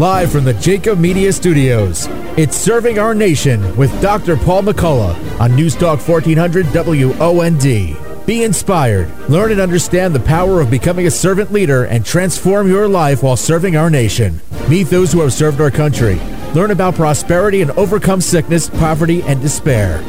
Live from the Jacob Media Studios, it's Serving Our Nation with Dr. Paul McCullough on News Talk 1400 WOND. Be inspired, learn and understand the power of becoming a servant leader, and transform your life while serving our nation. Meet those who have served our country. Learn about prosperity and overcome sickness, poverty, and despair.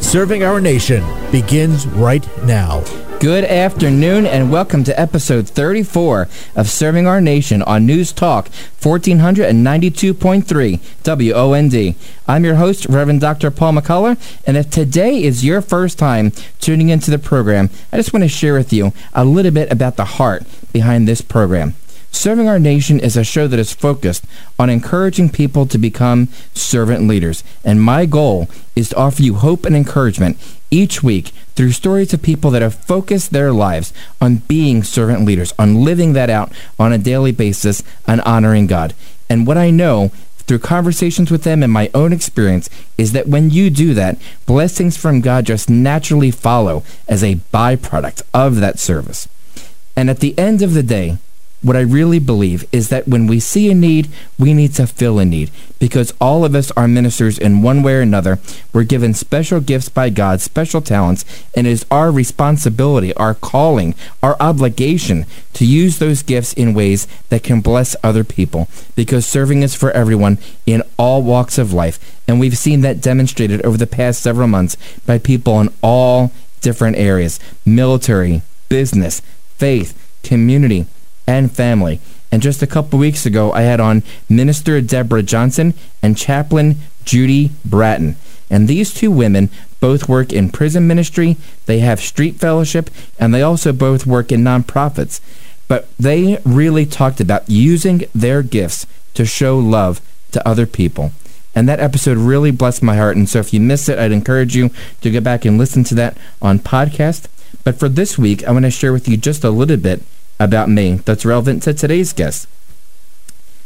Serving our nation begins right now. Good afternoon and welcome to episode 34 of Serving Our Nation on News Talk 1492.3 WOND. I'm your host, Reverend Dr. Paul McCullough, and if today is your first time tuning into the program, I just want to share with you a little bit about the heart behind this program. Serving Our Nation is a show that is focused on encouraging people to become servant leaders. And my goal is to offer you hope and encouragement each week through stories of people that have focused their lives on being servant leaders, on living that out on a daily basis and honoring God. And what I know through conversations with them and my own experience is that when you do that, blessings from God just naturally follow as a byproduct of that service. And at the end of the day, what I really believe is that when we see a need, we need to fill a need because all of us are ministers in one way or another. We're given special gifts by God, special talents, and it is our responsibility, our calling, our obligation to use those gifts in ways that can bless other people because serving is for everyone in all walks of life. And we've seen that demonstrated over the past several months by people in all different areas military, business, faith, community and family. And just a couple weeks ago, I had on Minister Deborah Johnson and Chaplain Judy Bratton. And these two women both work in prison ministry, they have street fellowship, and they also both work in nonprofits. But they really talked about using their gifts to show love to other people. And that episode really blessed my heart. And so if you missed it, I'd encourage you to go back and listen to that on podcast. But for this week, I want to share with you just a little bit about me that's relevant to today's guest.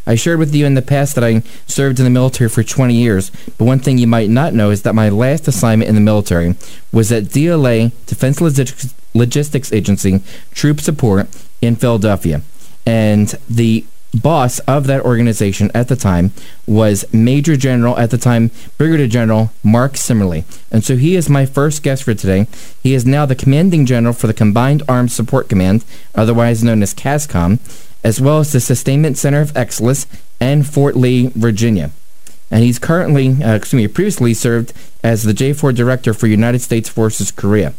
I shared with you in the past that I served in the military for 20 years, but one thing you might not know is that my last assignment in the military was at DLA, Defense Logistics Agency, Troop Support in Philadelphia. And the boss of that organization at the time was Major General, at the time, Brigadier General Mark Simerly. And so he is my first guest for today. He is now the Commanding General for the Combined Arms Support Command, otherwise known as CASCOM, as well as the Sustainment Center of Excellence and Fort Lee, Virginia. And he's currently, uh, excuse me, previously served as the J4 Director for United States Forces Korea.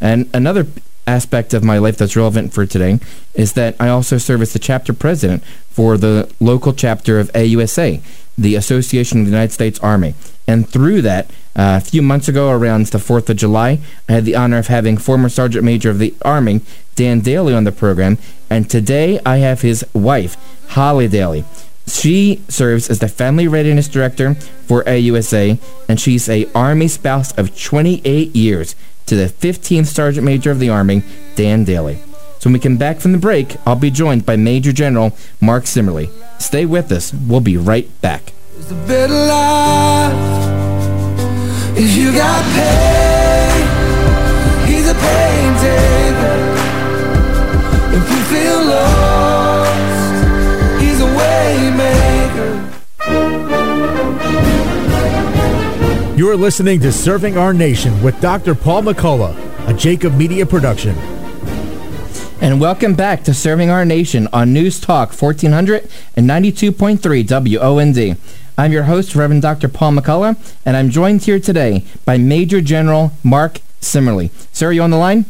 And another aspect of my life that's relevant for today is that I also serve as the chapter president for the local chapter of AUSA, the Association of the United States Army. And through that, uh, a few months ago, around the 4th of July, I had the honor of having former Sergeant Major of the Army, Dan Dailey, on the program. And today I have his wife, Holly Dailey. She serves as the Family Readiness Director for AUSA, and she's a Army spouse of 28 years to the 15th Sergeant Major of the Army, Dan Dailey. So when we come back from the break, I'll be joined by Major General Mark Simerly. Stay with us. We'll be right back. If you got pain, he's a. If you feel lost, You're listening to Serving Our Nation with Dr. Paul McCullough, a Jacob Media production. And welcome back to Serving Our Nation on News Talk 1492.3 WOND. I'm your host, Reverend Dr. Paul McCullough, and I'm joined here today by Major General Mark Simerly. Sir, are you on the line?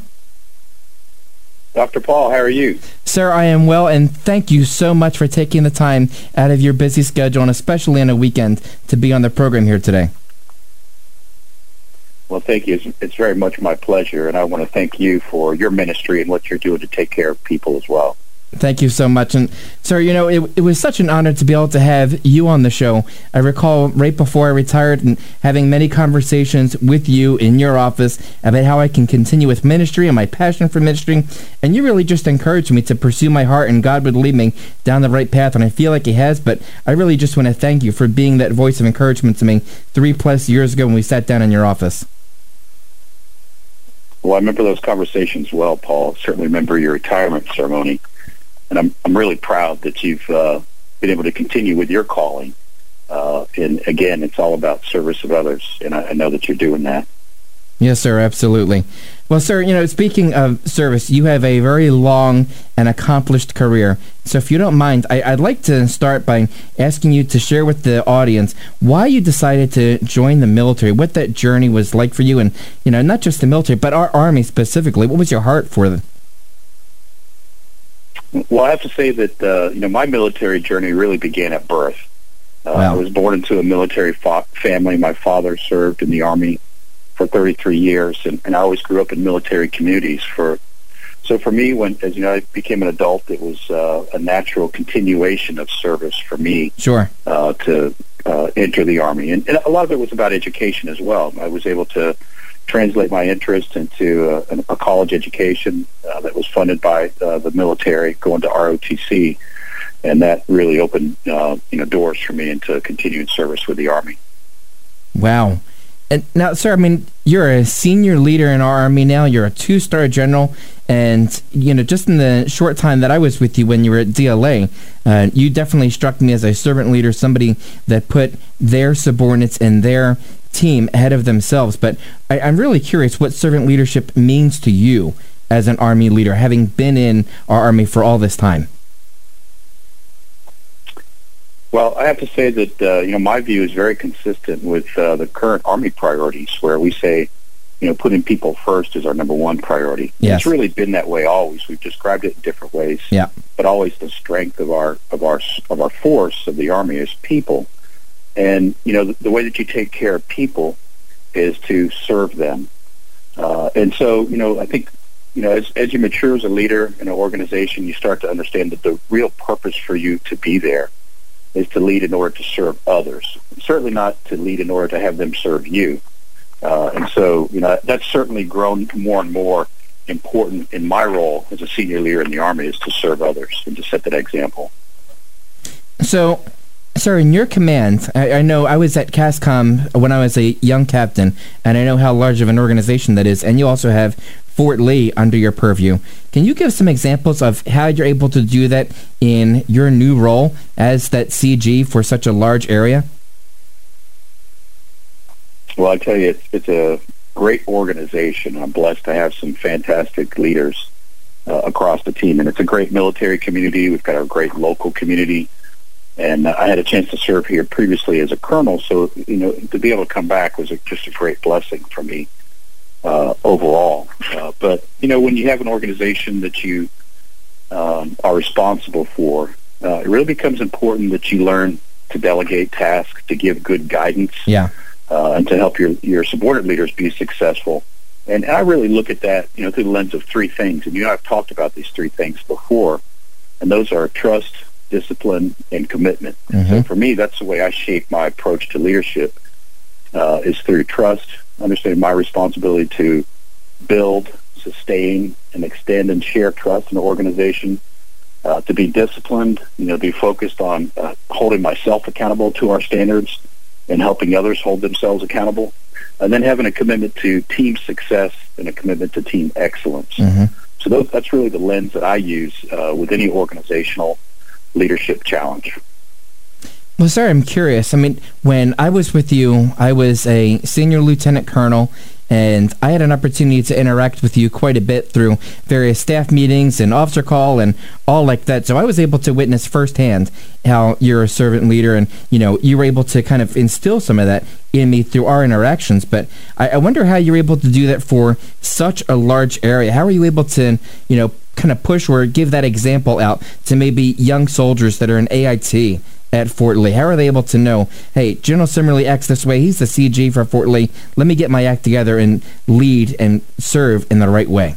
Dr. Paul, how are you? Sir, I am well, and thank you so much for taking the time out of your busy schedule, and especially on a weekend, to be on the program here today. Well, thank you. It's, it's very much my pleasure, and I want to thank you for your ministry and what you're doing to take care of people as well. Thank you so much. And, sir, you know, it, it was such an honor to be able to have you on the show. I recall right before I retired and having many conversations with you in your office about how I can continue with ministry and my passion for ministry. And you really just encouraged me to pursue my heart, and God would lead me down the right path. And I feel like He has. But I really just want to thank you for being that voice of encouragement to me three plus years ago when we sat down in your office. Well, I remember those conversations well, Paul. Certainly remember your retirement ceremony and I'm I'm really proud that you've uh, been able to continue with your calling. Uh, and again, it's all about service of others, and I, I know that you're doing that. Yes, sir, absolutely. Well, sir, you know, speaking of service, you have a very long and accomplished career. So, if you don't mind, I, would like to start by asking you to share with the audience why you decided to join the military, what that journey was like for you, and, you know, not just the military, but our Army specifically. What was your heart for? The- well, I have to say that, uh, you know, my military journey really began at birth. Uh, wow. I was born into a military fa- family. My father served in the Army for 33 years, and, and I always grew up in military communities. For so for me, when as you know, I became an adult, it was uh, a natural continuation of service for me. Sure. Uh, to uh, enter the army, and, and a lot of it was about education as well. I was able to translate my interest into a, a college education uh, that was funded by uh, the military, going to ROTC, and that really opened uh, you know doors for me into continued service with the army. Wow. And now, sir, I mean, you're a senior leader in our army now. You're a two-star general, and you know, just in the short time that I was with you when you were at DLA, uh, you definitely struck me as a servant leader, somebody that put their subordinates and their team ahead of themselves. But I, I'm really curious what servant leadership means to you as an army leader, having been in our army for all this time. Well, I have to say that uh, you know my view is very consistent with uh, the current Army priorities, where we say, you know, putting people first is our number one priority. Yes. It's really been that way always. We've described it in different ways, yeah. but always the strength of our of our of our force of the Army is people, and you know the, the way that you take care of people is to serve them, uh, and so you know I think you know, as, as you mature as a leader in an organization, you start to understand that the real purpose for you to be there is to lead in order to serve others. Certainly not to lead in order to have them serve you. Uh, and so, you know, that's certainly grown more and more important in my role as a senior leader in the Army is to serve others and to set that example. So, sir, in your command, I, I, know I was at CASCOM when I was a young captain, and I know how large of an organization that is, and you also have Fort Lee under your purview. Can you give some examples of how you're able to do that in your new role as that CG for such a large area? Well, I tell you, it's, it's a great organization. I'm blessed to have some fantastic leaders uh, across the team, and it's a great military community. We've got a great local community, and uh, I had a chance to serve here previously as a colonel, so you know to be able to come back was a, just a great blessing for me uh, overall. Uh, but you know, when you have an organization that you um, are responsible for, uh, it really becomes important that you learn to delegate tasks, to give good guidance, yeah, uh, and to help your your subordinate leaders be successful. And I really look at that, you know, through the lens of three things. And you know, I've talked about these three things before, and those are trust, discipline, and commitment. Mm-hmm. So for me, that's the way I shape my approach to leadership. Uh, is through trust, understanding my responsibility to build, sustain, and extend and share trust in the organization, uh, to be disciplined, you know, be focused on uh, holding myself accountable to our standards and helping others hold themselves accountable, and then having a commitment to team success and a commitment to team excellence. Mm-hmm. So those, that's really the lens that I use uh, with any organizational leadership challenge. Well, sir, I'm curious. I mean, when I was with you, I was a senior lieutenant colonel, and I had an opportunity to interact with you quite a bit through various staff meetings and officer call and all like that. So I was able to witness firsthand how you're a servant leader, and you know you were able to kind of instill some of that in me through our interactions. But I, I wonder how you're able to do that for such a large area. How are you able to, you know, kind of push or give that example out to maybe young soldiers that are in AIT? At Fort Lee? How are they able to know, hey, General Simerly acts this way, he's the CG for Fort Lee, let me get my act together and lead and serve in the right way?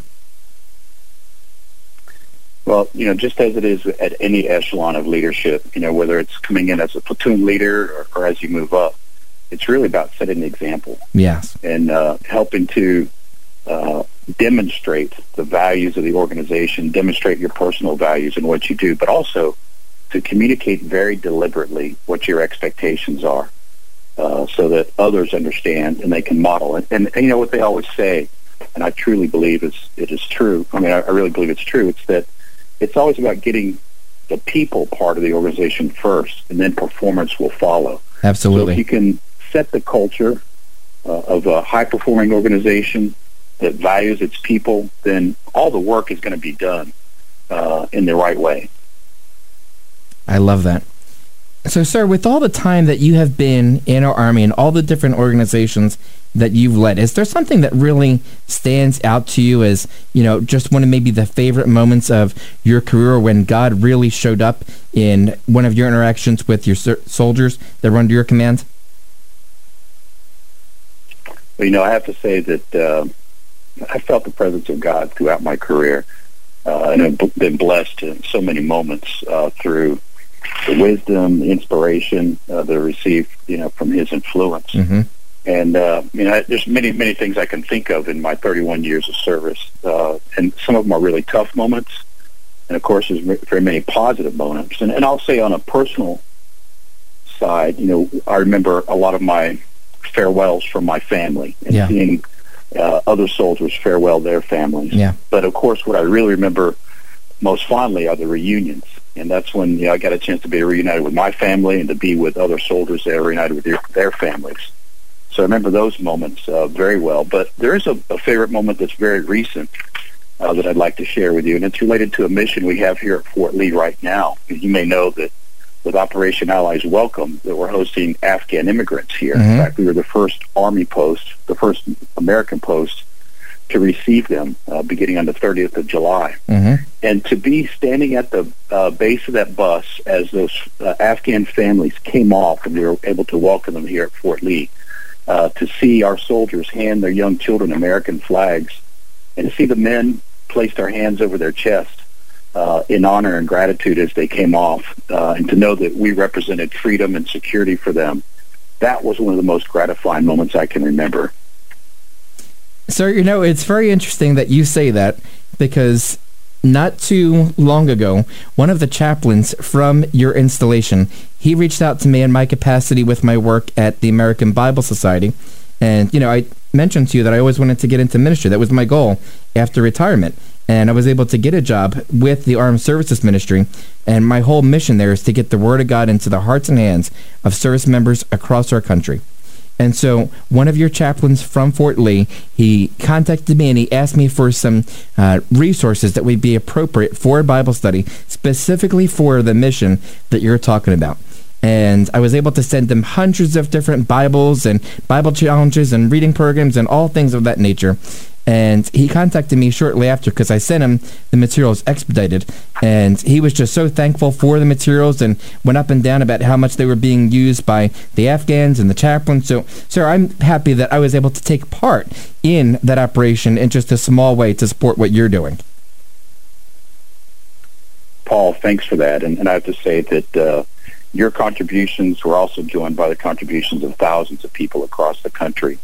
Well, you know, just as it is at any echelon of leadership, you know, whether it's coming in as a platoon leader or, or as you move up, it's really about setting the example. Yes. And uh, helping to uh, demonstrate the values of the organization, demonstrate your personal values and what you do, but also to communicate very deliberately what your expectations are uh, so that others understand and they can model it. And, and, you know what they always say, and I truly believe it's, it is true. I mean, I, I really believe it's true. It's that it's always about getting the people part of the organization first, and then performance will follow. Absolutely. So if you can set the culture uh, of a high-performing organization that values its people, then all the work is going to be done uh, in the right way. I love that. So, sir, with all the time that you have been in our Army and all the different organizations that you've led, is there something that really stands out to you as, you know, just one of maybe the favorite moments of your career when God really showed up in one of your interactions with your soldiers that were under your command? Well, you know, I have to say that uh, I felt the presence of God throughout my career uh, and have been blessed in so many moments uh, through the wisdom, the inspiration uh, that I received, you know, from His influence. Mm-hmm. And uh, you know, there's many, many things I can think of in my 31 years of service, uh, and some of them are really tough moments, and of course, there's very many positive moments. And, and I'll say on a personal side, you know, I remember a lot of my farewells from my family and yeah. seeing uh, other soldiers farewell their families. Yeah. But of course, what I really remember most fondly are the reunions, and that's when you know I got a chance to be reunited with my family and to be with other soldiers that are reunited with their, their families. So I remember those moments uh, very well. But there is a, a favorite moment that's very recent uh, that I'd like to share with you, and it's related to a mission we have here at Fort Lee right now. You may know that with Operation Allies Welcome that we're hosting Afghan immigrants here. Mm-hmm. In fact, we were the first Army post, the first American post to receive them uh, beginning on the 30th of July. Mm-hmm. And to be standing at the uh, base of that bus as those uh, Afghan families came off and we were able to welcome them here at Fort Lee, uh, to see our soldiers hand their young children American flags, and to see the men place their hands over their chest uh, in honor and gratitude as they came off, uh, and to know that we represented freedom and security for them, that was one of the most gratifying moments I can remember. Sir, you know, it's very interesting that you say that because not too long ago, one of the chaplains from your installation, he reached out to me in my capacity with my work at the American Bible Society. And, you know, I mentioned to you that I always wanted to get into ministry. That was my goal after retirement and I was able to get a job with the Armed Services Ministry. And my whole mission there is to get the Word of God into the hearts and hands of service members across our country. And so, one of your chaplains from Fort Lee, he contacted me and he asked me for some uh, resources that would be appropriate for a Bible study, specifically for the mission that you're talking about and I was able to send them hundreds of different Bibles and Bible challenges and reading programs and all things of that nature. And he contacted me shortly after because I sent him the materials expedited. And he was just so thankful for the materials and went up and down about how much they were being used by the Afghans and the chaplains. So, sir, I'm happy that I was able to take part in that operation in just a small way to support what you're doing. Paul, thanks for that. And, and I have to say that uh, your contributions were also joined by the contributions of thousands of people across the country.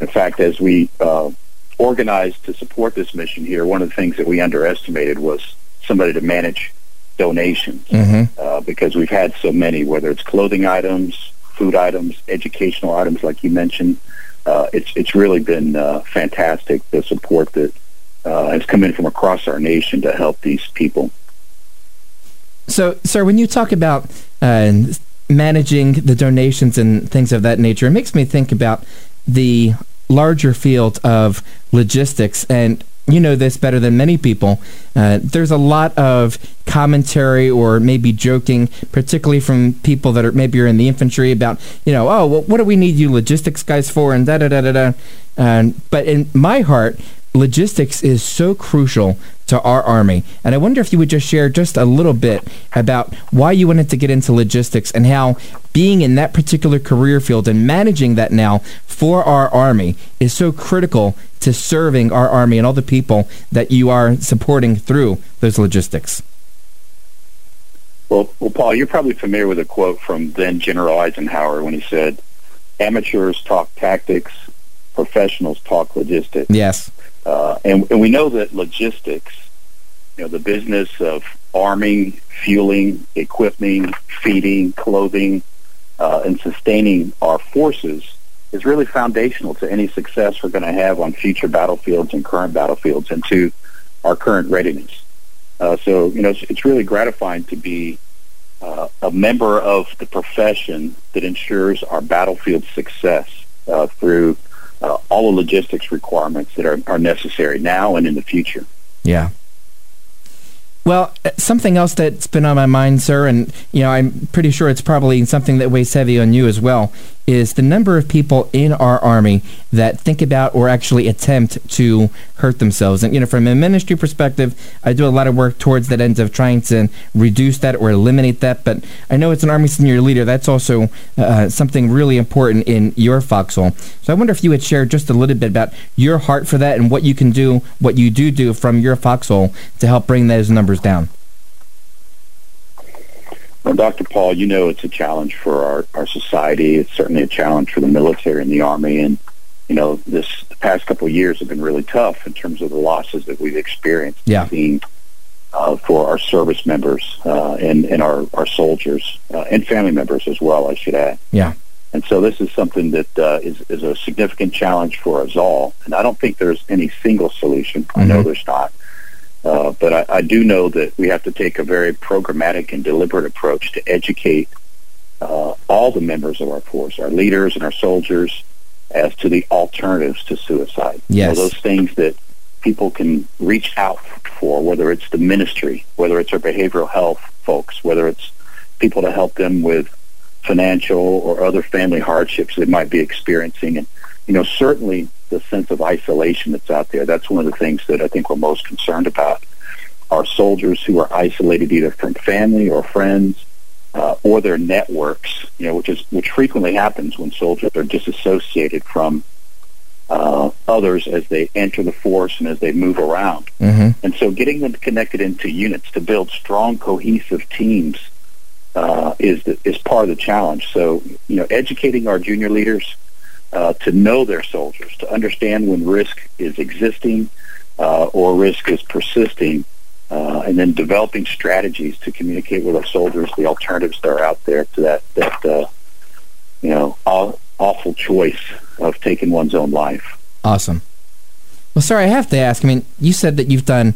In fact, as we uh, organized to support this mission here, one of the things that we underestimated was somebody to manage donations mm-hmm. uh, because we've had so many, whether it's clothing items, food items, educational items, like you mentioned. Uh, it's it's really been uh, fantastic the support that uh, has come in from across our nation to help these people. So, sir, when you talk about uh, managing the donations and things of that nature, it makes me think about the larger field of logistics and you know this better than many people. Uh, there's a lot of commentary or maybe joking, particularly from people that are maybe you're in the infantry about, you know, oh, well, what do we need you logistics guys for, and da da da da da. And but in my heart, logistics is so crucial to our army. And I wonder if you would just share just a little bit about why you wanted to get into logistics and how being in that particular career field and managing that now for our army is so critical to serving our army and all the people that you are supporting through those logistics. Well, well, Paul, you're probably familiar with a quote from then General Eisenhower when he said, "Amateurs talk tactics, professionals talk logistics." Yes. Uh, and, and we know that logistics, you know, the business of arming, fueling, equipping, feeding, clothing, uh, and sustaining our forces is really foundational to any success we're going to have on future battlefields and current battlefields and to our current readiness. Uh, so, you know, it's, it's really gratifying to be uh, a member of the profession that ensures our battlefield success uh, through uh, all the logistics requirements that are, are necessary now and in the future. Yeah. Well, uh, something else that's been on my mind, sir, and you know, I'm pretty sure it's probably something that weighs heavy on you as well, is the number of people in our army that think about or actually attempt to hurt themselves. And you know, from a ministry perspective, I do a lot of work towards that end of trying to reduce that or eliminate that. But I know it's an army senior leader. That's also uh, something really important in your foxhole. So I wonder if you would share just a little bit about your heart for that and what you can do, what you do do from your foxhole to help bring those numbers down. Well, Dr. Paul, you know it's a challenge for our, our society. It's certainly a challenge for the military and the Army. And, you know, this the past couple of years have been really tough in terms of the losses that we've experienced. Yeah. Seen, uh, for our service members uh, and, and our, our soldiers uh, and family members as well, I should add. Yeah. And so this is something that uh, is is a significant challenge for us all. And I don't think there's any single solution. Mm-hmm. I know there's not. Uh, but I, I, do know that we have to take a very programmatic and deliberate approach to educate uh, all the members of our force, our leaders and our soldiers, as to the alternatives to suicide. Yes. You know, those things that people can reach out for, whether it's the ministry, whether it's our behavioral health folks, whether it's people to help them with financial or other family hardships they might be experiencing. And, you know, certainly the sense of isolation that's out there. That's one of the things that I think we're most concerned about. Our soldiers who are isolated either from family or friends uh, or their networks, you know, which is which frequently happens when soldiers are disassociated from uh, others as they enter the force and as they move around. Mm-hmm. And so, getting them connected into units to build strong, cohesive teams uh, is the, is part of the challenge. So, you know, educating our junior leaders uh, to know their soldiers, to understand when risk is existing uh, or risk is persisting, uh, and then developing strategies to communicate with our soldiers the alternatives that are out there to that that uh, you know aw- awful choice of taking one's own life. Awesome. Well, sir, I have to ask. I mean, you said that you've done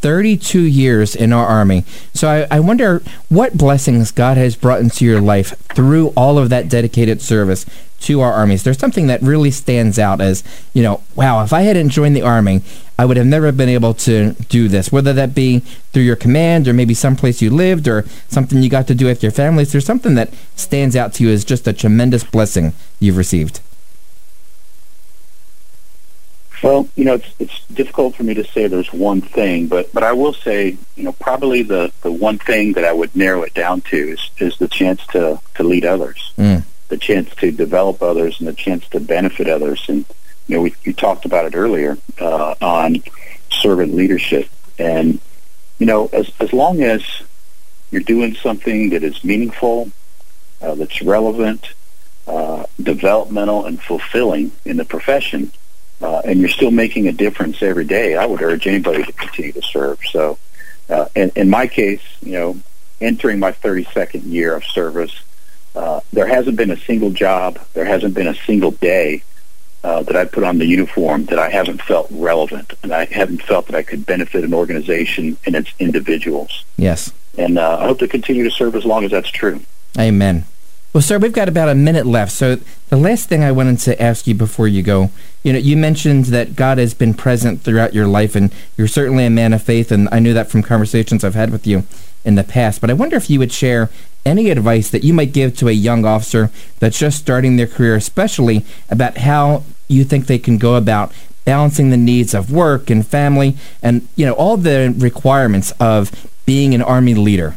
32 years in our Army. So I, I, wonder what blessings God has brought into your life through all of that dedicated service to our armies. There's something that really stands out as, you know, wow, if I hadn't joined the Army, I would have never been able to do this, whether that be through your command or maybe someplace you lived or something you got to do with your families. There's something that stands out to you as just a tremendous blessing you've received. Well, you know, it's it's difficult for me to say there's one thing, but but I will say, you know, probably the the one thing that I would narrow it down to is is the chance to to lead others, mm. The chance to develop others, and the chance to benefit others. And you know, we talked about it earlier uh, on servant leadership, and you know, as as long as you're doing something that is meaningful, uh, that's relevant, uh, developmental, and fulfilling in the profession uh, and you're still making a difference every day, I would urge anybody to continue to serve. So, uh, in, in my case, you know, entering my 32nd year of service, uh, there hasn't been a single job, there hasn't been a single day uh, that I put on the uniform that I haven't felt relevant, and I haven't felt that I could benefit an organization and its individuals. Yes. And uh, I hope to continue to serve as long as that's true. Amen. Well, sir, we've got about a minute left. So the last thing I wanted to ask you before you go, you know, you mentioned that God has been present throughout your life, and you're certainly a man of faith, and I knew that from conversations I've had with you in the past. But I wonder if you would share any advice that you might give to a young officer that's just starting their career, especially about how you think they can go about balancing the needs of work and family, and you know, all the requirements of being an army leader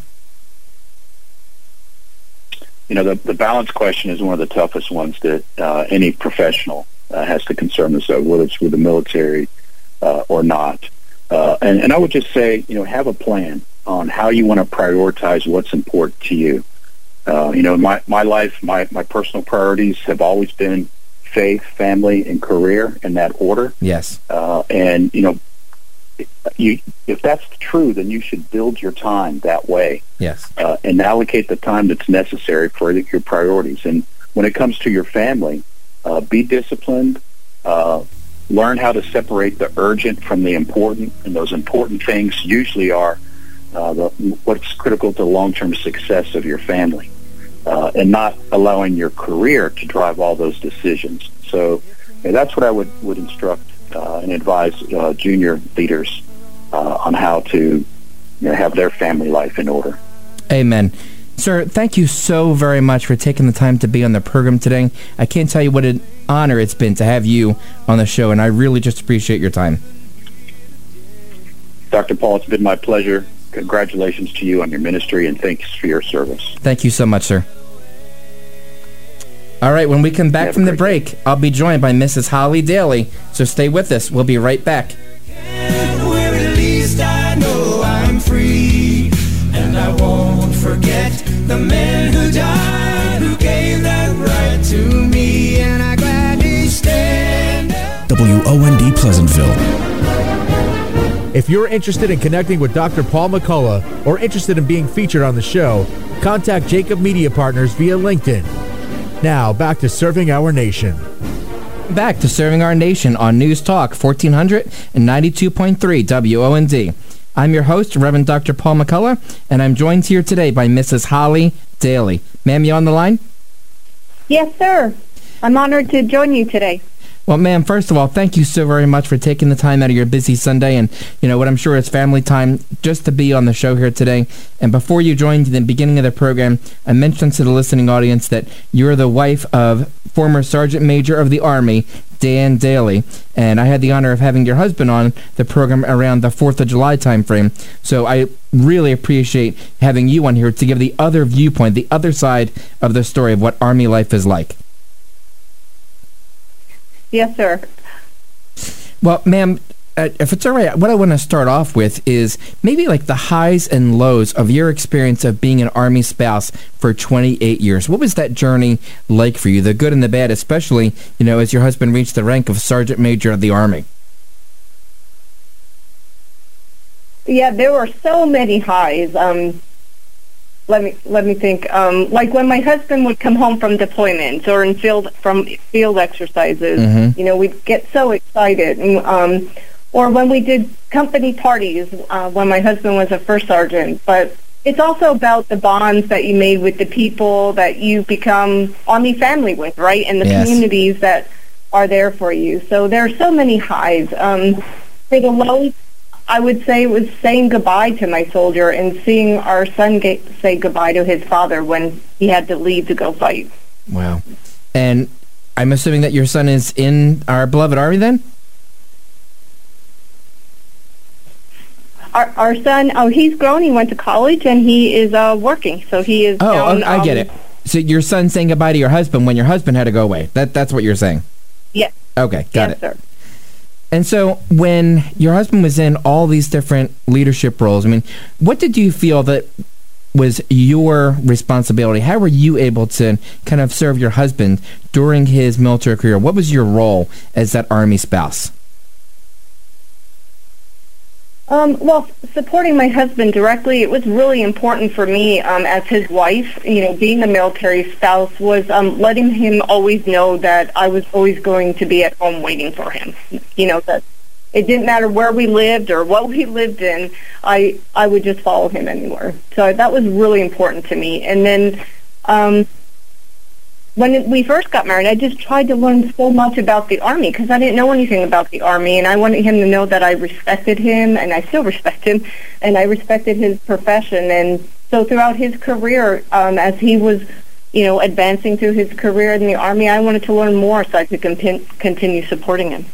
you know, the, the balance question is one of the toughest ones that uh, any professional uh, has to concern themselves, whether it's with the military uh, or not. Uh, and, and I would just say, you know, have a plan on how you want to prioritize what's important to you. Uh, you know, my, my life, my, my personal priorities have always been faith, family, and career in that order. Yes. Uh, and, you know, you, if that's true, then you should build your time that way. Yes. Uh, and allocate the time that's necessary for your priorities. And when it comes to your family, uh, be disciplined. Uh, learn how to separate the urgent from the important. And those important things usually are uh, the, what's critical to the long-term success of your family, uh, and not allowing your career to drive all those decisions. So that's what I would, would instruct uh, and advise uh, junior leaders uh, on how to you know, have their family life in order. Amen. Sir, thank you so very much for taking the time to be on the program today. I can't tell you what an honor it's been to have you on the show, and I really just appreciate your time. Dr. Paul, it's been my pleasure. Congratulations to you on your ministry, and thanks for your service. Thank you so much, sir. All right, when we come back from the break, day. I'll be joined by Mrs. Holly Dailey, so stay with us. We'll be right back. the man who died, who gave that right to me, and I gladly stand. WOND Pleasantville. If you're interested in connecting with Dr. Paul McCullough or interested in being featured on the show, contact Jacob Media Partners via LinkedIn. Now, back to serving our nation. Back to serving our nation on News Talk 1400 and 92.3 WOND. I'm your host, Reverend Dr. Paul McCullough, and I'm joined here today by Mrs. Holly Dailey. Ma'am, you on the line? Yes, sir. I'm honored to join you today. Well, ma'am, first of all, thank you so very much for taking the time out of your busy Sunday and, you know, what I'm sure is family time just to be on the show here today. And before you joined in the beginning of the program, I mentioned to the listening audience that you're the wife of former Sergeant Major of the Army, Dan Dailey, and I had the honor of having your husband on the program around the 4th of July timeframe. So I really appreciate having you on here to give the other viewpoint, the other side of the story of what Army life is like. Yes, sir. Well, ma'am, uh, if it's all right, what I want to start off with is maybe like the highs and lows of your experience of being an Army spouse for 28 years. What was that journey like for you, the good and the bad, especially, you know, as your husband reached the rank of Sergeant Major of the Army? Yeah, there were so many highs. Um, let me let me think. Um, like when my husband would come home from deployments or in field from field exercises, mm-hmm. you know, we'd get so excited. And, um, or when we did company parties uh, when my husband was a first sergeant. But it's also about the bonds that you made with the people that you become Army family with, right? And the yes. communities that are there for you. So there are so many highs. Um, for the lows, I would say it was saying goodbye to my soldier and seeing our son get, say goodbye to his father when he had to leave to go fight. Wow. And I'm assuming that your son is in our beloved Army then? Our, our son, oh, he's grown. He went to college and he is uh, working. So he is. Oh, down, I get um, it. So your son saying goodbye to your husband when your husband had to go away. That that's what you're saying. Yes. Okay, got yes, it. Sir. And so when your husband was in all these different leadership roles, I mean, what did you feel that was your responsibility? How were you able to kind of serve your husband during his military career? What was your role as that Army spouse? Um, well, supporting my husband directly, it was really important for me um, as his wife. You know, being a military spouse was um, letting him always know that I was always going to be at home waiting for him. You know, that it didn't matter where we lived or what we lived in. I I would just follow him anywhere. So that was really important to me. And then um, when we first got married, I just tried to learn so much about the Army because I didn't know anything about the Army, and I wanted him to know that I respected him, and I still respect him, and I respected his profession. And so throughout his career, um, as he was, you know, advancing through his career in the Army, I wanted to learn more so I could comp- continue supporting him.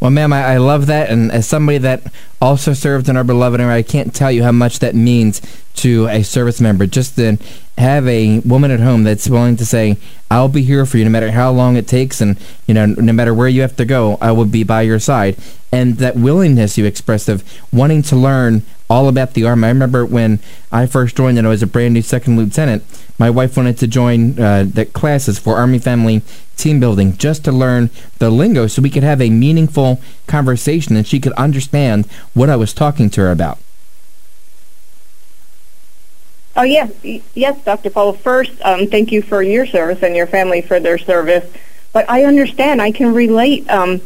Well, ma'am, I, I, love that, and as somebody that also served in our beloved Army, I can't tell you how much that means to a service member. Just to have a woman at home that's willing to say, "I'll be here for you, no matter how long it takes, and you know, no matter where you have to go, I will be by your side." And that willingness you expressed of wanting to learn all about the Army. I remember when I first joined and I was a brand new second lieutenant, my wife wanted to join uh, the classes for Army Family Team Building just to learn the lingo so we could have a meaningful conversation and she could understand what I was talking to her about. Oh, yes. Yes, Dr. Paul. First, um, thank you for your service and your family for their service. But I understand. I can relate um,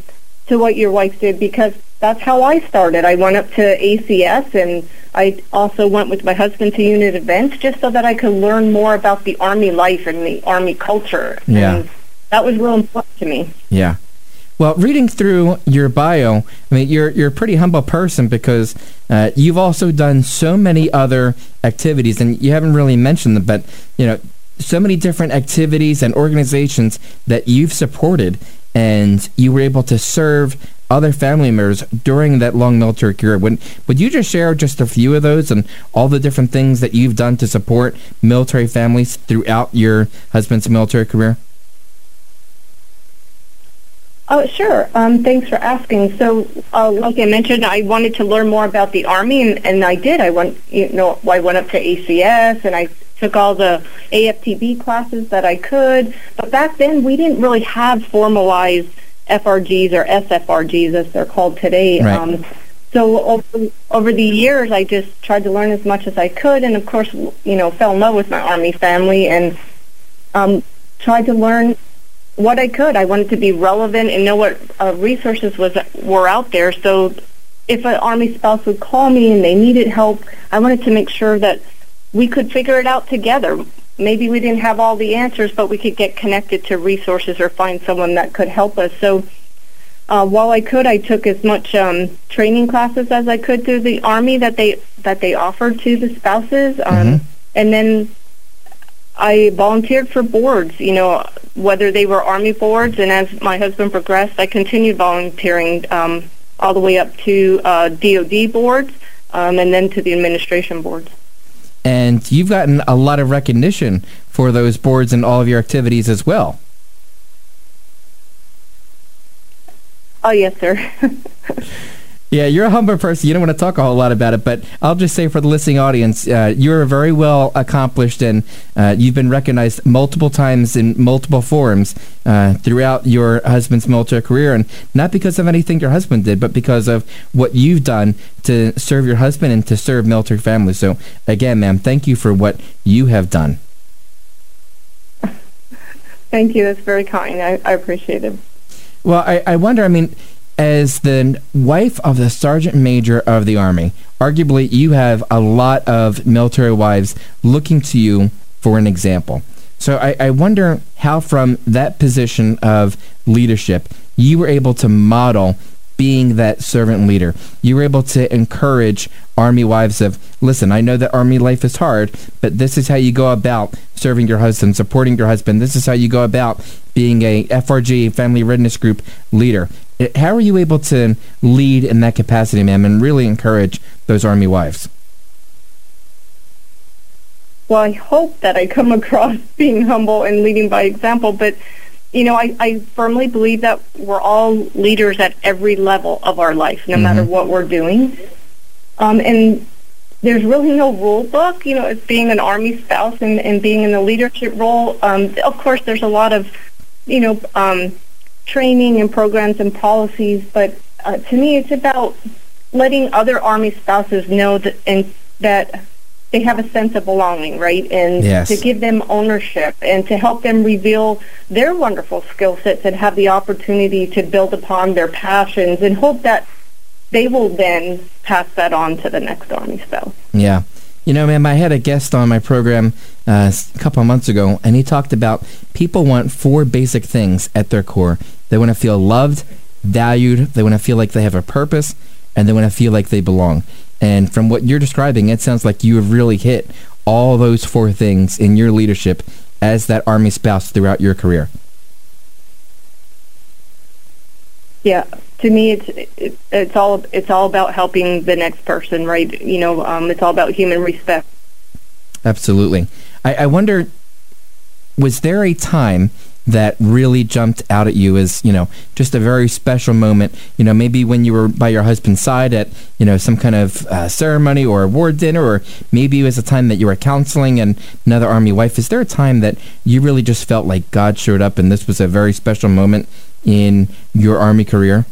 to what your wife did because that's how I started. I went up to ACS and I also went with my husband to unit events just so that I could learn more about the Army life and the Army culture. Yeah. And that was real important to me. Yeah. Well, reading through your bio, I mean, you're you're a pretty humble person because uh, you've also done so many other activities, and you haven't really mentioned them, but you know, so many different activities and organizations that you've supported, and you were able to serve other family members during that long military career. Would would you just share just a few of those and all the different things that you've done to support military families throughout your husband's military career? Oh, sure. Um, thanks for asking. So, uh, like I mentioned, I wanted to learn more about the Army, and, and I did. I went, you know, I went up to ACS, and I took all the AFTB classes that I could. But back then, we didn't really have formalized FRGs or SFRGs, as they're called today. Right. Um, so over, over the years, I just tried to learn as much as I could, and of course, you know, fell in love with my Army family, and um, tried to learn what I could. I wanted to be relevant and know what uh, resources was were out there. So if an Army spouse would call me and they needed help, I wanted to make sure that we could figure it out together. Maybe we didn't have all the answers, but we could get connected to resources or find someone that could help us. So uh, while I could, I took as much um, training classes as I could through the Army that they that they offered to the spouses, um, Mhm. and then I volunteered for boards, you know, whether they were Army boards, and as my husband progressed, I continued volunteering um, all the way up to uh, DoD boards, um, and then to the administration boards. and you've gotten a lot of recognition for those boards and all of your activities as well. Oh yes, sir. Yeah, you're a humble person. You don't want to talk a whole lot about it, but I'll just say for the listening audience, uh, you're very well accomplished and uh, you've been recognized multiple times in multiple forums uh, throughout your husband's military career, and not because of anything your husband did, but because of what you've done to serve your husband and to serve military families. So, again, ma'am, thank you for what you have done. Thank you. That's very kind. I, I appreciate it. Well, I, I wonder, I mean, as the wife of the sergeant major of the Army, arguably you have a lot of military wives looking to you for an example. So I, I wonder how, from that position of leadership, you were able to model being that servant leader. You were able to encourage Army wives of, listen, I know that Army life is hard, but this is how you go about serving your husband, supporting your husband. This is how you go about being a FRG, Family Readiness Group leader. How are you able to lead in that capacity, ma'am, and really encourage those Army wives? Well, I hope that I come across being humble and leading by example, but you know, I, I firmly believe that we're all leaders at every level of our life, no matter what we're doing. Um, and there's really no rule book, you know, as being an Army spouse and, and being in the leadership role. Um, of course, there's a lot of, you know, um, training and programs and policies, but uh, to me, it's about letting other Army spouses know that and that they have a sense of belonging, right? And Yes. to give them ownership and to help them reveal their wonderful skill sets and have the opportunity to build upon their passions and hope that they will then pass that on to the next Army spouse. Yeah. You know, ma'am, I had a guest on my program uh, a couple months ago, and he talked about people want four basic things at their core. They want to feel loved, valued, they want to feel like they have a purpose, and they want to feel like they belong. And from what you're describing, it sounds like you have really hit all those four things in your leadership as that Army spouse throughout your career. Yeah, to me, it's it, it's all it's all about helping the next person, right? You know, um, it's all about human respect. Absolutely. I, I wonder, was there a time that really jumped out at you as, you know, just a very special moment? You know, maybe when you were by your husband's side at, you know, some kind of uh, ceremony or award dinner, or maybe it was a time that you were counseling and another Army wife. Is there a time that you really just felt like God showed up and this was a very special moment in your Army career?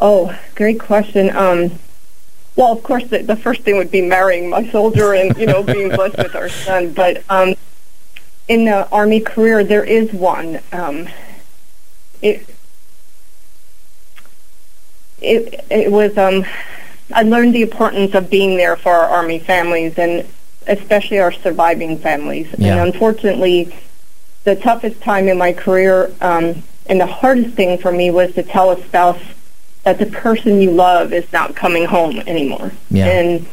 Oh, great question. Um, well, of course, the, the first thing would be marrying my soldier and you know being blessed with our son. But um, in the army career, there is one. Um, it it it was um I learned the importance of being there for our army families and especially our surviving families. Yeah. And unfortunately, the toughest time in my career um, and the hardest thing for me was to tell a spouse that the person you love is not coming home anymore. Yeah. And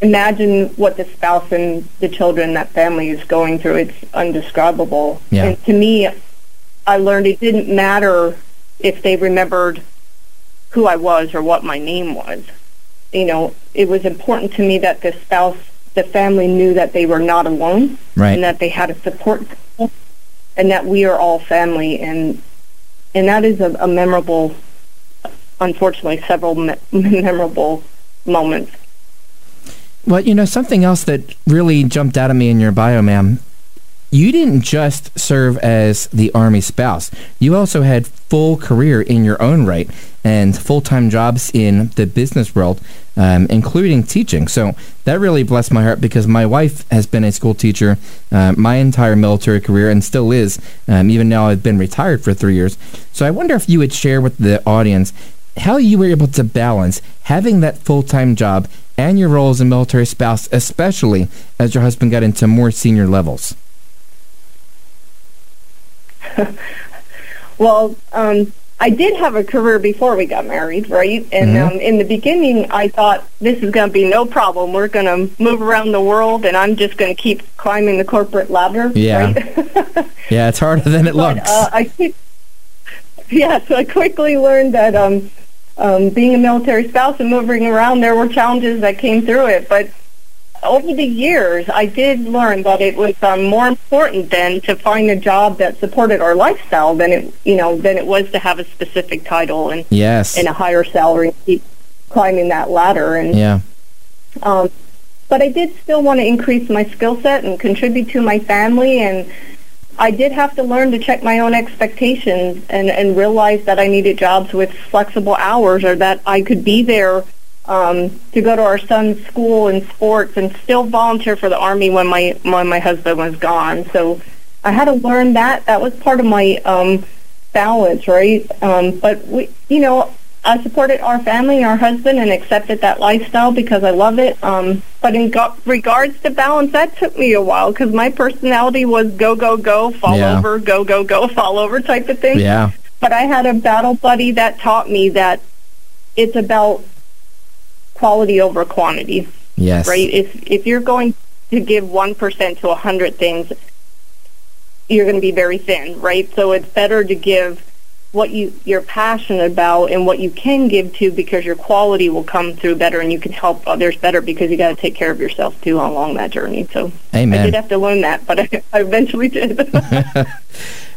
imagine what the spouse and the children, that family is going through. It's undescribable. Yeah. And to me, I learned it didn't matter if they remembered who I was or what my name was. You know, it was important to me that the spouse, the family knew that they were not alone Right. and that they had a support and that we are all family and and that is a, a memorable unfortunately several me- memorable moments Well, you know, something else that really jumped out at me in your bio, ma'am. You didn't just serve as the Army spouse. You also had full career in your own right and full-time jobs in the business world, um, including teaching. So that really blessed my heart because my wife has been a school teacher uh, my entire military career and still is. Um, even now, I've been retired for three years. So I wonder if you would share with the audience how you were able to balance having that full-time job and your role as a military spouse, especially as your husband got into more senior levels. well um I did have a career before we got married, right? And Mhm. um, in the beginning, I thought this is going to be no problem. We're going to move around the world, and I'm just going to keep climbing the corporate ladder. Yeah. Right? Yeah, it's harder than it But, looks. uh, I yeah, so I quickly learned that um, um, being a military spouse and moving around, there were challenges that came through it. But over the years, I did learn that it was um, more important then to find a job that supported our lifestyle than it, you know, than it was to have a specific title and, yes. and a higher salary and keep climbing that ladder. And yeah. um, but I did still want to increase my skill set and contribute to my family, and I did have to learn to check my own expectations and, and realize that I needed jobs with flexible hours or that I could be there um, to go to our son's school and sports and still volunteer for the Army when my, when my husband was gone. So I had to learn that. That was part of my um, balance, right? Um, but, we, you know, I supported our family, and our husband, and accepted that lifestyle because I love it. Um, but in go- regards to balance, that took me a while because my personality was go, go, go, fall Yeah. over, go, go, go, fall over type of thing. Yeah. But I had a battle buddy that taught me that it's about quality over quantity, Yes. right? If if you're going to give one percent to a hundred things, you're going to be very thin, right? So it's better to give what you you're passionate about and what you can give to because your quality will come through better and you can help others better because you got to take care of yourself too along that journey. So I did have to learn that, but I, I eventually did.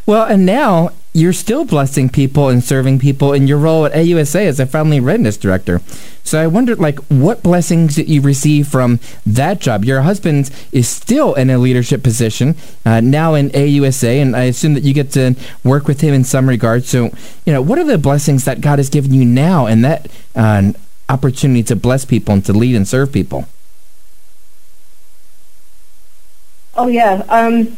Well, and now you're still blessing people and serving people in your role at AUSA as a family readiness director. So I wondered, like, what blessings did you receive from that job? Your husband is still in a leadership position uh, now in AUSA, and I assume that you get to work with him in some regard. So, you know, what are the blessings that God has given you now and that uh, opportunity to bless people and to lead and serve people? Oh yeah. Um,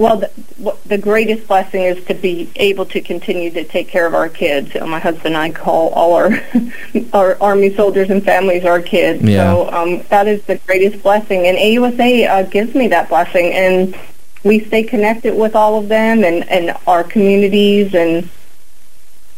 well, the, the greatest blessing is to be able to continue to take care of our kids. You know, my husband and I call all our our army soldiers and families our kids. Yeah. So um, that is the greatest blessing, and AUSA uh, gives me that blessing, and we stay connected with all of them and and our communities and.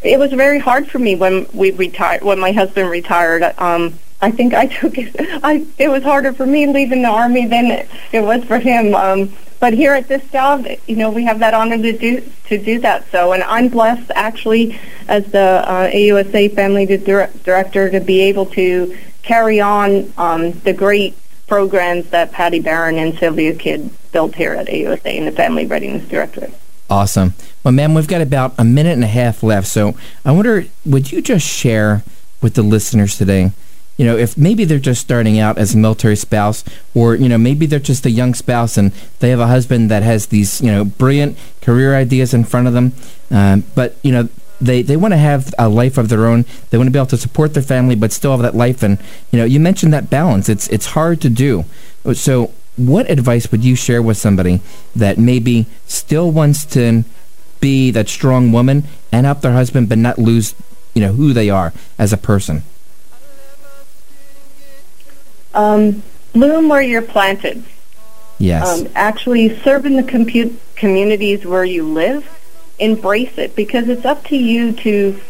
It was very hard for me when we retired. When my husband retired, um, I think I took it. I it was harder for me leaving the army than it, it was for him. Um, but here at this job, you know, we have that honor to do to do that. So, and I'm blessed actually as the uh, AUSA Family Dir- Director to be able to carry on um, the great programs that Patty Barron and Sylvia Kidd built here at AUSA in the Family Readiness Directorate. Awesome. Well, ma'am, we've got about a minute and a half left. So I wonder, would you just share with the listeners today, you know, if maybe they're just starting out as a military spouse, or, you know, maybe they're just a young spouse and they have a husband that has these, you know, brilliant career ideas in front of them, um, but, you know, they, they want to have a life of their own. They want to be able to support their family, but still have that life. And you know, you mentioned that balance. It's it's hard to do. So, what advice would you share with somebody that maybe still wants to be that strong woman and help their husband, but not lose, you know, who they are as a person? Um, bloom where you're planted. Yes. Um, actually, serve in the compu- communities where you live. Embrace it because it's up to you to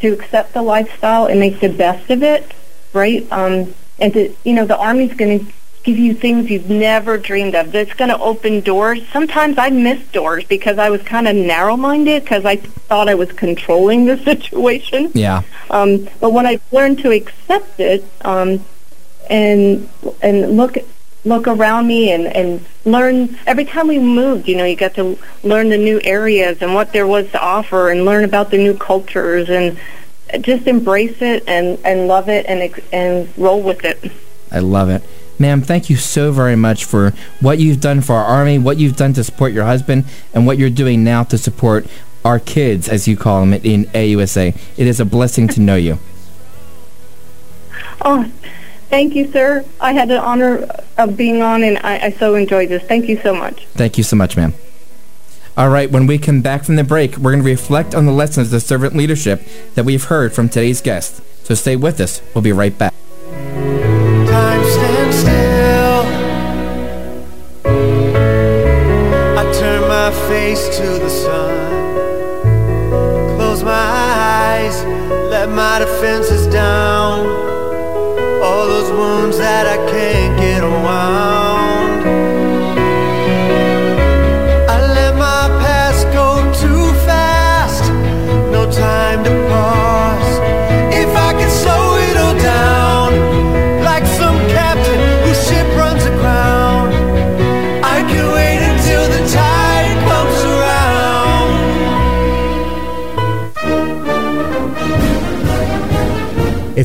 to accept the lifestyle and make the best of it, right? Um, and to, you know, the Army's going to give you things you've never dreamed of. That's going to open doors. Sometimes I missed doors because I was kind of narrow-minded because I thought I was controlling the situation. Yeah. Um, but when I learned to accept it um, and and look look around me and, and learn every time we moved, you know, you got to learn the new areas and what there was to offer and learn about the new cultures and just embrace it and, and love it and and roll with it. I love it. Ma'am, thank you so very much for what you've done for our Army, what you've done to support your husband, and what you're doing now to support our kids, as you call them, in AUSA. It is a blessing to know you. Oh, thank you, sir. I had the honor of being on, and I, I so enjoyed this. Thank you so much. Thank you so much, ma'am. All right, when we come back from the break, we're going to reflect on the lessons of servant leadership that we've heard from today's guest. So stay with us. We'll be right back. Time stands still. I turn my face to the sun. Close my eyes, let my defenses down. All those wounds that I can't get unwound.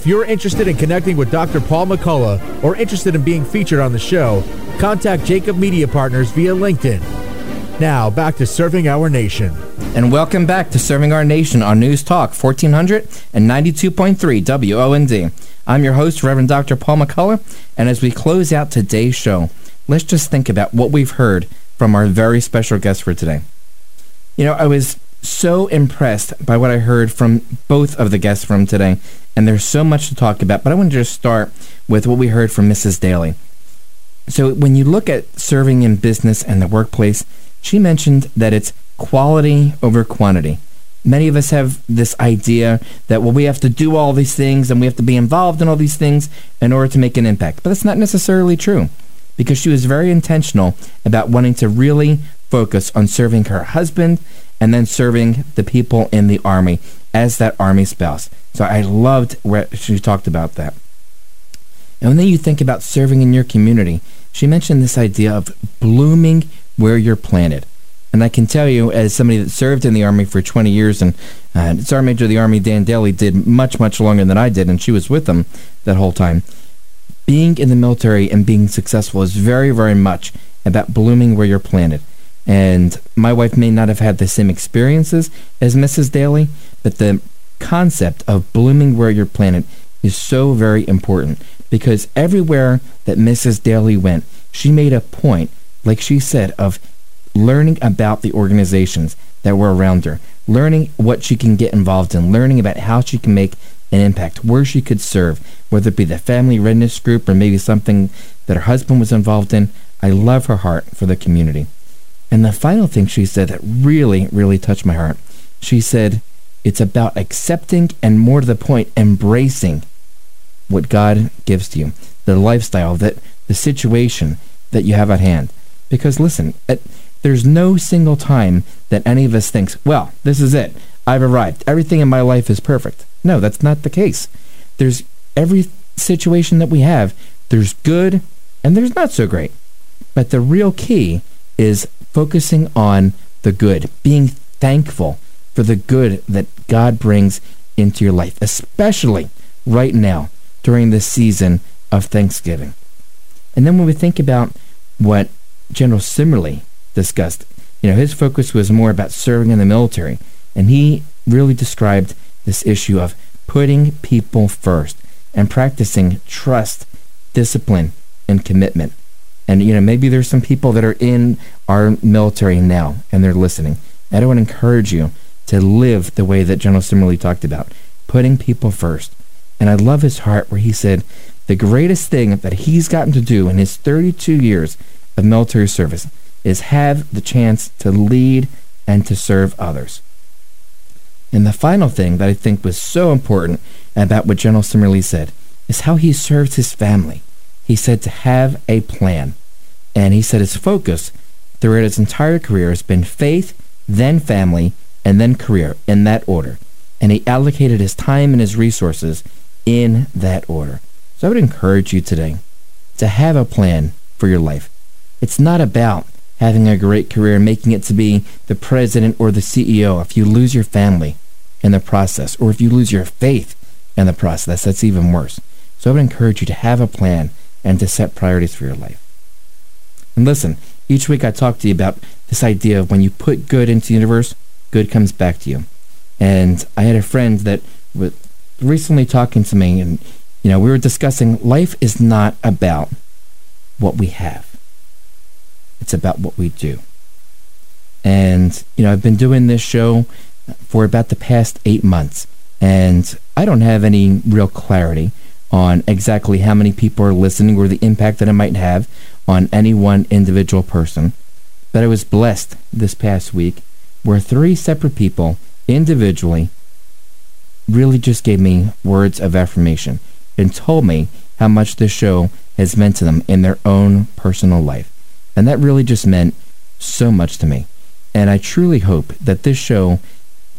If you're interested in connecting with Dr. Paul McCullough or interested in being featured on the show, contact Jacob Media Partners via LinkedIn. Now, back to serving our nation. And welcome back to Serving Our Nation on News Talk 1400 and 92.3 WOND. I'm your host, Reverend Dr. Paul McCullough, and as we close out today's show, let's just think about what we've heard from our very special guest for today. You know, I was so impressed by what I heard from both of the guests from today, and there's so much to talk about, but I want to just start with what we heard from Mrs. Dailey. So when you look at serving in business and the workplace, she mentioned that it's quality over quantity. Many of us have this idea that, well, we have to do all these things and we have to be involved in all these things in order to make an impact. But that's not necessarily true because she was very intentional about wanting to really focus on serving her husband and then serving the people in the army as that army spouse. So I loved where she talked about that. And then you think about serving in your community, she mentioned this idea of blooming where you're planted. And I can tell you, as somebody that served in the Army for 20 years, and uh, Sergeant Major of the Army Dan Dailey did much, much longer than I did, and she was with them that whole time. Being in the military and being successful is very, very much about blooming where you're planted. And my wife may not have had the same experiences as Mrs. Dailey, but the concept of blooming where you're planted is so very important because everywhere that Mrs. Dailey went, she made a point, like she said, of learning about the organizations that were around her, learning what she can get involved in, learning about how she can make an impact, where she could serve, whether it be the family readiness group or maybe something that her husband was involved in. I love her heart for the community. And the final thing she said that really, really touched my heart, she said, it's about accepting and more to the point, embracing what God gives to you, the lifestyle, that the situation that you have at hand. Because listen, at, there's no single time that any of us thinks, well, this is it. I've arrived. Everything in my life is perfect. No, that's not the case. There's every situation that we have, there's good and there's not so great. But the real key is focusing on the good, being thankful for the good that God brings into your life, especially right now during this season of Thanksgiving. And then when we think about what General Simerly discussed, you know, his focus was more about serving in the military, and he really described this issue of putting people first and practicing trust, discipline, and commitment. And you know, maybe there's some people that are in our military now and they're listening. I want to encourage you to live the way that General Simerly talked about, putting people first. And I love his heart where he said the greatest thing that he's gotten to do in his 32 years of military service is have the chance to lead and to serve others. And the final thing that I think was so important about what General Simerly said is how he serves his family. He said to have a plan. And he said his focus throughout his entire career has been faith, then family, and then career in that order. And he allocated his time and his resources in that order. So I would encourage you today to have a plan for your life. It's not about having a great career and making it to be the president or the CEO if you lose your family in the process, or if you lose your faith in the process, that's even worse. So I would encourage you to have a plan and to set priorities for your life. And listen, each week I talk to you about this idea of when you put good into the universe, good comes back to you. And I had a friend that was recently talking to me, and you know, we were discussing life is not about what we have. It's about what we do. And, you know, I've been doing this show for about the past eight months, and I don't have any real clarity on exactly how many people are listening or the impact that it might have on any one individual person. But I was blessed this past week where three separate people individually really just gave me words of affirmation and told me how much this show has meant to them in their own personal life. And that really just meant so much to me. And I truly hope that this show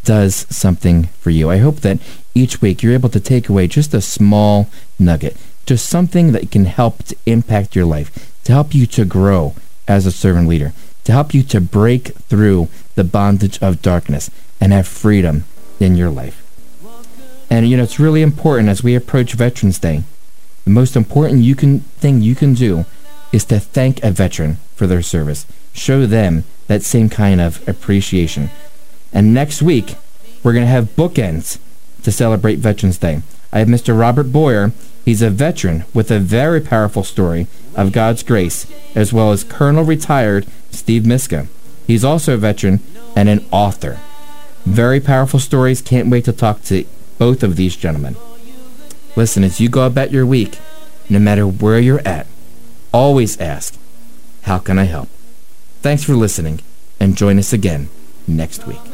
does something for you. I hope that each week you're able to take away just a small nugget, just something that can help to impact your life, to help you to grow as a servant leader, to help you to break through the bondage of darkness and have freedom in your life. And you know, it's really important as we approach Veterans Day. The most important you can thing you can do is to thank a veteran for their service. Show them that same kind of appreciation. And next week, we're going to have bookends to celebrate Veterans Day. I have Mr. Robert Boyer. He's a veteran with a very powerful story of God's grace, as well as Colonel retired Steve Miska. He's also a veteran and an author. Very powerful stories. Can't wait to talk to both of these gentlemen. Listen, as you go about your week, no matter where you're at, always ask, How can I help? Thanks for listening, and join us again next week.